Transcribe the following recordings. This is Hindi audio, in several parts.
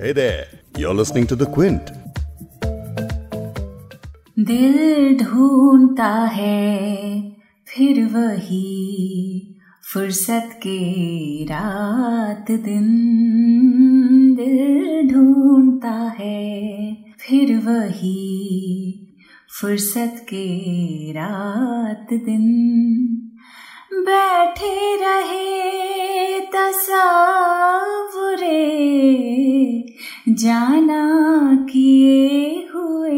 Hey there, you're listening to The Quint. दिल ढूंढता है फिर वही फुर्सत के रात दिन दिल ढूंढता है फिर वही फुर्सत के रात दिन बैठे रहे तसावुरे, जाना किए हुए,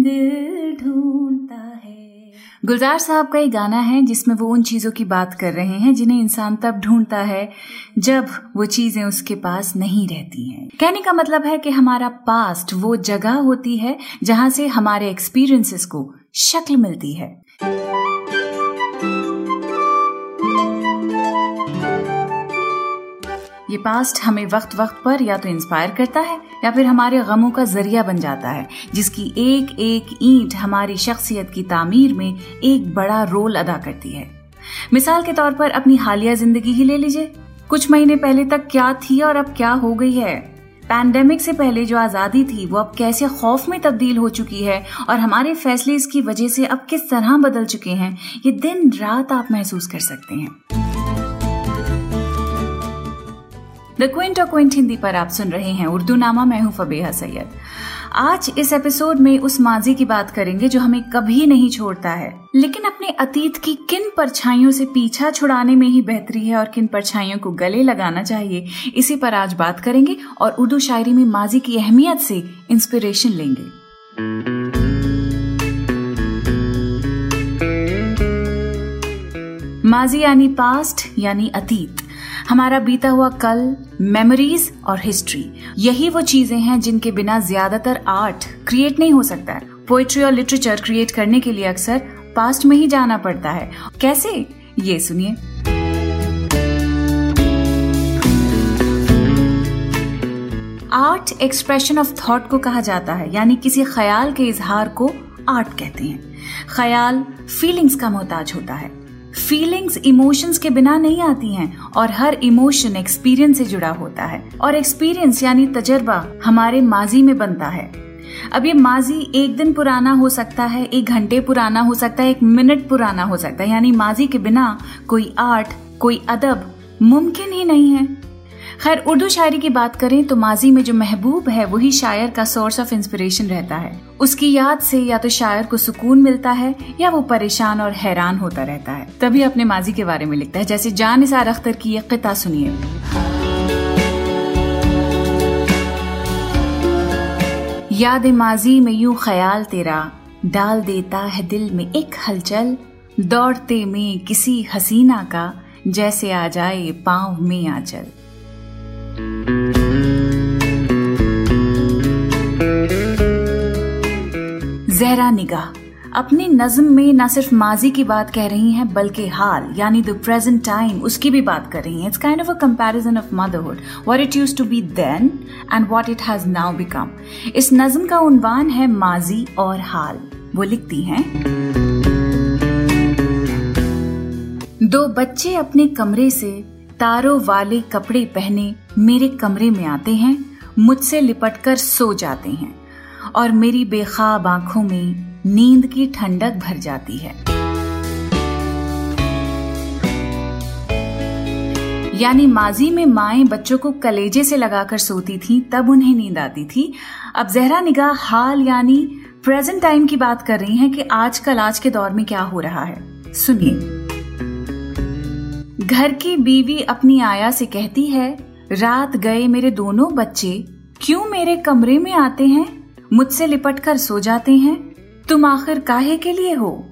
दिल ढूंढता है। गुलजार साहब का एक गाना है जिसमें वो उन चीज़ों की बात कर रहे हैं जिन्हें इंसान तब ढूंढता है जब वो चीज़ें उसके पास नहीं रहती हैं। कहने का मतलब है कि हमारा पास्ट वो जगह होती है जहाँ से हमारे एक्सपीरियंसेस को शक्ल मिलती है। ये पास्ट हमें वक्त वक्त पर या तो इंस्पायर करता है, या फिर हमारे गमों का ज़रिया बन जाता है, जिसकी एक एक ईंट हमारी शख्सियत की तामीर में एक बड़ा रोल अदा करती है। मिसाल के तौर पर अपनी हालिया ज़िंदगी ही ले लीजिए। कुछ महीने पहले तक क्या थी और अब क्या हो गई है? पैंडेमिक से पहले जो आज़ादी थी, वो अब कैसे खौफ में तब्दील हो चुकी है और हमारे फैसले इसकी वजह से अब किस तरह बदल चुके हैं, ये दिन रात आप महसूस कर सकते हैं। द क्विंट और क्विंट हिंदी पर आप सुन रहे हैं उर्दू नामा मैं हूँ फबेहा सैयद। आज इस एपिसोड में उस माजी की बात करेंगे जो हमें कभी नहीं छोड़ता है, लेकिन अपने अतीत की किन परछाइयों से पीछा छुड़ाने में ही बेहतरी है और किन परछाइयों को गले लगाना चाहिए, इसी पर आज बात करेंगे और उर्दू शायरी में माजी की अहमियत से इंस्पिरेशन लेंगे। माजी यानी पास्ट यानी अतीत। हमारा बीता हुआ कल मेमोरीज और हिस्ट्री यही वो चीज़ें हैं जिनके बिना ज़्यादातर आर्ट क्रिएट नहीं हो सकता है। पोइट्री और लिटरेचर क्रिएट करने के लिए अक्सर पास्ट में ही जाना पड़ता है। कैसे? ये सुनिए। आर्ट एक्सप्रेशन ऑफ़ थॉट को कहा जाता है, यानी किसी ख्याल के इजहार को आर्ट कहते हैं। ख्याल फीलिंग्स का मोहताज होता है। फीलिंग्स इमोशंस के बिना नहीं आती हैं और हर इमोशन एक्सपीरियंस से जुड़ा होता है। और एक्सपीरियंस यानी तजर्बा हमारे माजी में बनता है। अब ये माजी एक दिन पुराना हो सकता है, एक घंटे पुराना हो सकता है, एक मिनट पुराना हो सकता है। यानी माजी के बिना कोई आर्ट, कोई अदब मुमकिन ही नहीं है। खैर, उर्दू शायरी की बात करें तो माजी में जो महबूब है, वही शायर का सोर्स ऑफ़ इंस्पिरेशन रहता है। उसकी याद से या तो शायर को सुकून मिलता है, या वो परेशान और हैरान होता रहता है। तभी अपने माजी के बारे में लिखता है, जैसे जान निसार अख्तर की ये किता सुनिए। याद माजी में यूँ ख्याल तेरा, डाल देता है दिल में एक हलचल, दौड़ते में किसी हसीना का, जैसे आ जाए पाँव में आंचल। जहरा निगाह। अपनी नज्म में न सिर्फ़ माजी की बात कह रही हैं, बल्कि हाल, यानी द प्रेजेंट टाइम उसकी भी बात कर रही हैं। It's kind of a comparison of motherhood what it used to be then and what it has now become इस नज्म का उनवान है माजी और हाल। वो लिखती हैं, दो बच्चे अपने कमरे से तारों वाले कपड़े पहने मेरे कमरे में आते हैं, मुझसे लिपटकर सो जाते हैं और मेरी बेखाब आँखों में नींद की ठंडक भर जाती है। यानी माजी में माएँ बच्चों को कलेजे से लगाकर सोती थी, तब उन्हें नींद आती थी। अब जहरा निगाह हाल यानी प्रेजेंट टाइम की बात कर रही हैं कि आजकल, आज के दौर में क्या हो रहा है। सुनिए। घर की बीवी अपनी आया से कहती है, रात गए मेरे दोनों बच्चे, क्यों मेरे कमरे में आते हैं? मुझसे लिपट कर सो जाते हैं। तुम आखिर काहे के लिए हो?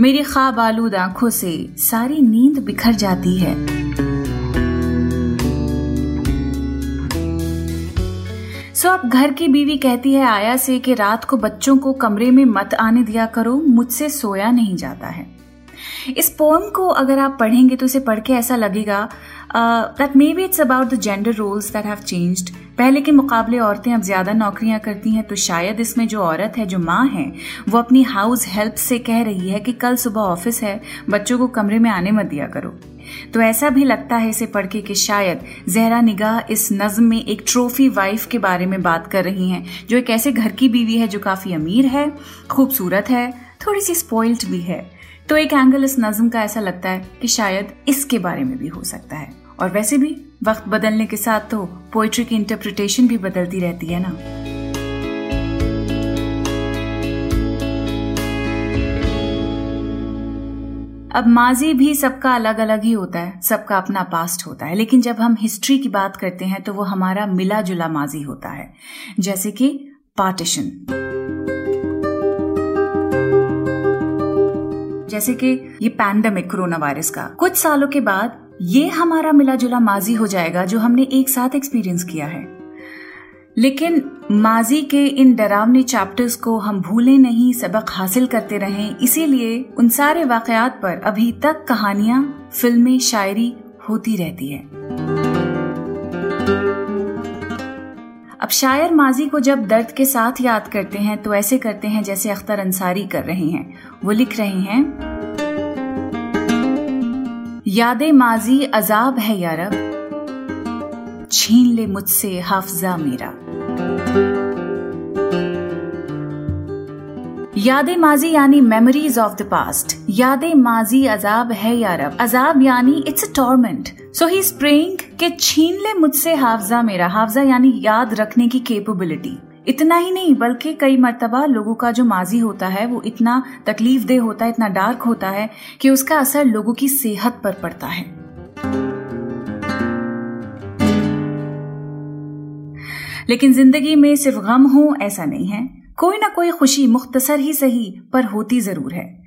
मेरी ख्वाब आलूद आँखों से सारी नींद बिखर जाती है। सो अब घर की बीवी कहती है आया से कि रात को बच्चों को कमरे में मत आने दिया करो, मुझसे सोया नहीं जाता है। इस पोम को अगर आप पढ़ेंगे तो इसे पढ़ के ऐसा लगेगा that maybe it's about the gender roles that have changed पहले के मुकाबले औरतें अब ज़्यादा नौकरियाँ करती हैं तो शायद इसमें जो औरत है, जो माँ है, वो अपनी हाउस हेल्प से कह रही है कि कल सुबह ऑफ़िस है, बच्चों को कमरे में आने मत दिया करो। तो ऐसा भी लगता है इसे पढ़ के कि शायद जहरा निगाह इस नज्म में एक ट्रॉफी वाइफ के बारे में बात कर रही हैं, जो एक ऐसे घर की बीवी है जो काफ़ी अमीर है, खूबसूरत है थोड़ी सी स्पॉइल्ड भी है। तो एक एंगल इस नज्म का ऐसा लगता है कि शायद इसके बारे में भी हो सकता है। और वैसे भी वक्त बदलने के साथ तो पोइट्री की इंटरप्रिटेशन भी बदलती रहती है ना। अब माजी भी सबका अलग अलग ही होता है, सबका अपना पास्ट होता है। लेकिन जब हम हिस्ट्री की बात करते हैं तो वो हमारा मिला जुला माजी होता है। जैसे कि पार्टीशन जैसे कि ये पैंडमिक कोरोना वायरस का। कुछ सालों के बाद ये हमारा मिला जुला माजी हो जाएगा जो हमने एक साथ एक्सपीरियंस किया है। लेकिन माजी के इन डरावने चैप्टर्स को हम भूले नहीं, सबक हासिल करते रहें, इसीलिए उन सारे वाकयात पर अभी तक कहानियाँ, फ़िल्में, शायरी होती रहती है। अब शायर माजी को जब दर्द के साथ याद करते हैं तो ऐसे करते हैं जैसे अख्तर अंसारी कर रहे हैं। वो लिख रहे हैं यादें माजी अजाब है यारब छीन ले मुझसे हाफजा मेरा। याद माजी यानी मेमोरीज ऑफ़ द पास्ट याद माजी अजाब है यारब अजाब यानी it's a torment so he spraying के छीन ले मुझसे हाफजा मेरा। हाफजा यानी याद रखने की कैपेबिलिटी इतना ही नहीं, बल्कि कई मरतबा लोगों का जो माजी होता है, वो इतना तकलीफ़ देह होता है, इतना डार्क होता है, कि उसका असर लोगों की सेहत पर पड़ता है। लेकिन ज़िंदगी में सिर्फ़ गम हो, ऐसा नहीं है। कोई ना कोई खुशी मुख्तसर ही सही पर होती ज़रूर है।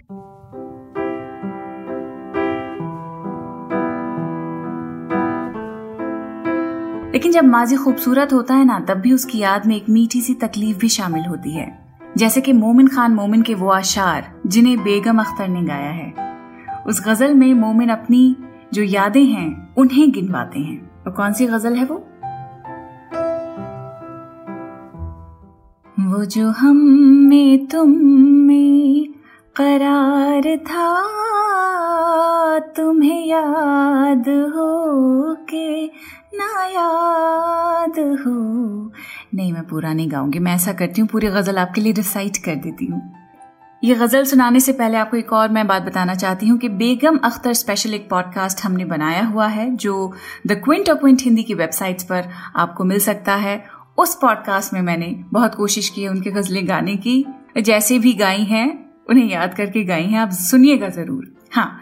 लेकिन जब माजी खूबसूरत होता है ना, तब भी उसकी याद में एक मीठी सी तकलीफ़ भी शामिल होती है। जैसे कि मोमिन खान, मोमिन के वो आशार, जिन्हें बेगम अख्तर ने गाया है। उस गज़ल में मोमिन अपनी जो यादें हैं, उन्हें गिनवाते हैं। और कौन सी गज़ल है वो? वो जो हम में तुम में करार था तुम्हें याद हो के ना याद हो। नहीं, मैं पूरा नहीं गाऊँगी। मैं ऐसा करती हूँ, पूरी गज़ल आपके लिए रिसाइट कर देती हूँ। ये गज़ल सुनाने से पहले आपको एक और मैं बात बताना चाहती हूँ कि बेगम अख्तर स्पेशल एक पॉडकास्ट हमने बनाया हुआ है, जो the Quint of Quint Hindi की वेबसाइट पर आपको मिल सकता है। उस पॉडकास्ट में मैंने बहुत कोशिश की है उनके गजलें गाने की। जैसे भी गाई हैं, उन्हें याद करके गाई हैं। आप सुनिएगा ज़रूर। हाँ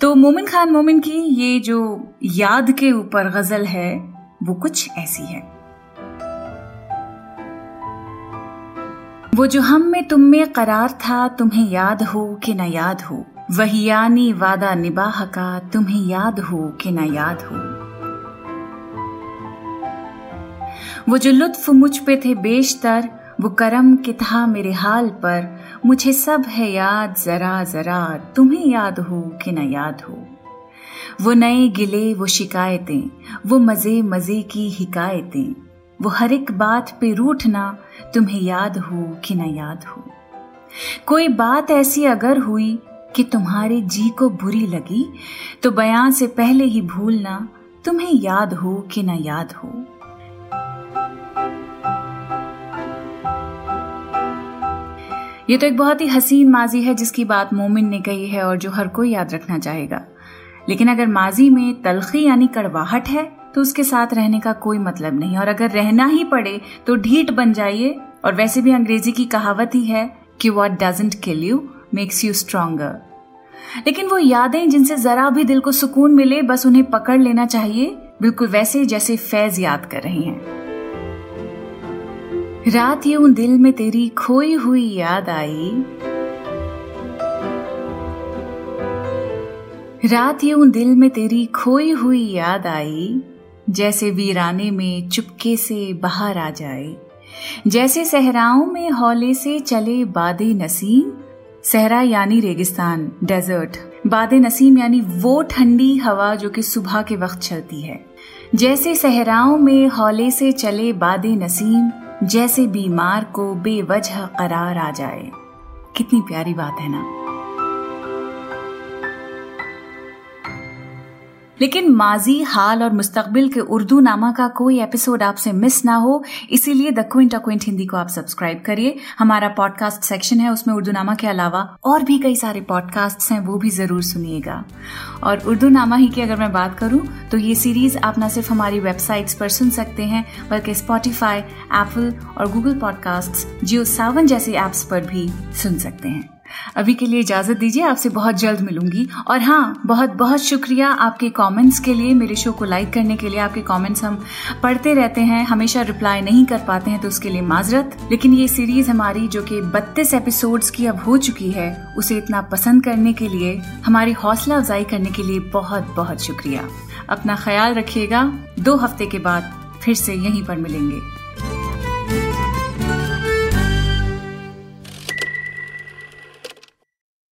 तो मोमिन खान, मोमिन की ये जो याद के ऊपर गज़ल है, वो कुछ ऐसी है। वो जो हम में तुम में करार था, तुम्हें याद हो कि ना याद हो। वही यानी वादा निबाह का, तुम्हें याद हो कि ना याद हो। वो जो लुत्फ मुझ पे थे बेशतर वो करम कि था मेरे हाल पर। मुझे सब है याद, जरा जरा। तुम्हें याद हो कि न याद हो। वो नए गिले, वो शिकायतें। वो मज़े मज़े की हिकायतें। वो हर एक बात पे रूठना, तुम्हें याद हो कि न याद हो। कोई बात ऐसी अगर हुई कि तुम्हारे जी को बुरी लगी तो बयान से पहले ही भूलना, तुम्हें याद हो कि न याद हो। ये तो एक बहुत ही हसीन माजी है जिसकी बात मोमिन ने कही है और जो हर कोई याद रखना चाहेगा। लेकिन अगर माजी में तलखी यानी कड़वाहट है तो उसके साथ रहने का कोई मतलब नहीं। और अगर रहना ही पड़े तो ढीठ बन जाइए। और वैसे भी अंग्रेज़ी की कहावत ही है कि what doesn't kill you makes you stronger लेकिन वो यादें जिनसे जरा भी दिल को सुकून मिले, बस उन्हें पकड़ लेना चाहिए। बिल्कुल वैसे जैसे फैज याद कर रही हैं। रात यूँ दिल में तेरी खोई हुई याद आई। रात यूँ दिल में तेरी खोई हुई याद आई। जैसे वीराने में चुपके से बाहर आ जाए। जैसे सहराओं में हौले से चले बादे नसीम। सहरा यानी रेगिस्तान, डेजर्ट। बादे नसीम यानी वो ठंडी हवा जो कि सुबह के वक्त चलती है। जैसे सहराओं में हौले से चले बादे नसीम। जैसे बीमार को बेवजह करार आ जाए। कितनी प्यारी बात है ना? लेकिन माजी, हाल और मुस्तकबिल के उर्दू नामा का कोई एपिसोड आपसे मिस ना हो, इसीलिए द क्विंट क्विंट हिंदी को आप सब्सक्राइब करिए। हमारा पॉडकास्ट सेक्शन है, उसमें उर्दू नामा के अलावा और भी कई सारे पॉडकास्ट हैं, वो भी ज़रूर सुनिएगा। और उर्दू नामा ही की अगर मैं बात करूँ तो ये सीरीज़ आप न सिर्फ़ हमारी वेबसाइट्स पर सुन सकते हैं, बल्कि स्पॉटिफाई एप्पल और गूगल पॉडकास्ट जियो सावन जैसे एप्स पर भी सुन सकते हैं। अभी के लिए इजाज़त दीजिए, आपसे बहुत जल्द मिलूँगी। और हाँ बहुत बहुत शुक्रिया आपके कमेंट्स के लिए, मेरे शो को लाइक करने के लिए। आपके कमेंट्स हम पढ़ते रहते हैं, हमेशा रिप्लाई नहीं कर पाते हैं तो उसके लिए माजरत। लेकिन ये सीरीज़ हमारी, जो कि बत्तीस एपिसोड्स की अब हो चुकी है, उसे इतना पसंद करने के लिए, हमारी हौसला अफजाई करने के लिए बहुत बहुत शुक्रिया। अपना ख्याल रखिएगा, दो हफ़्ते के बाद फिर से यहीं पर मिलेंगे।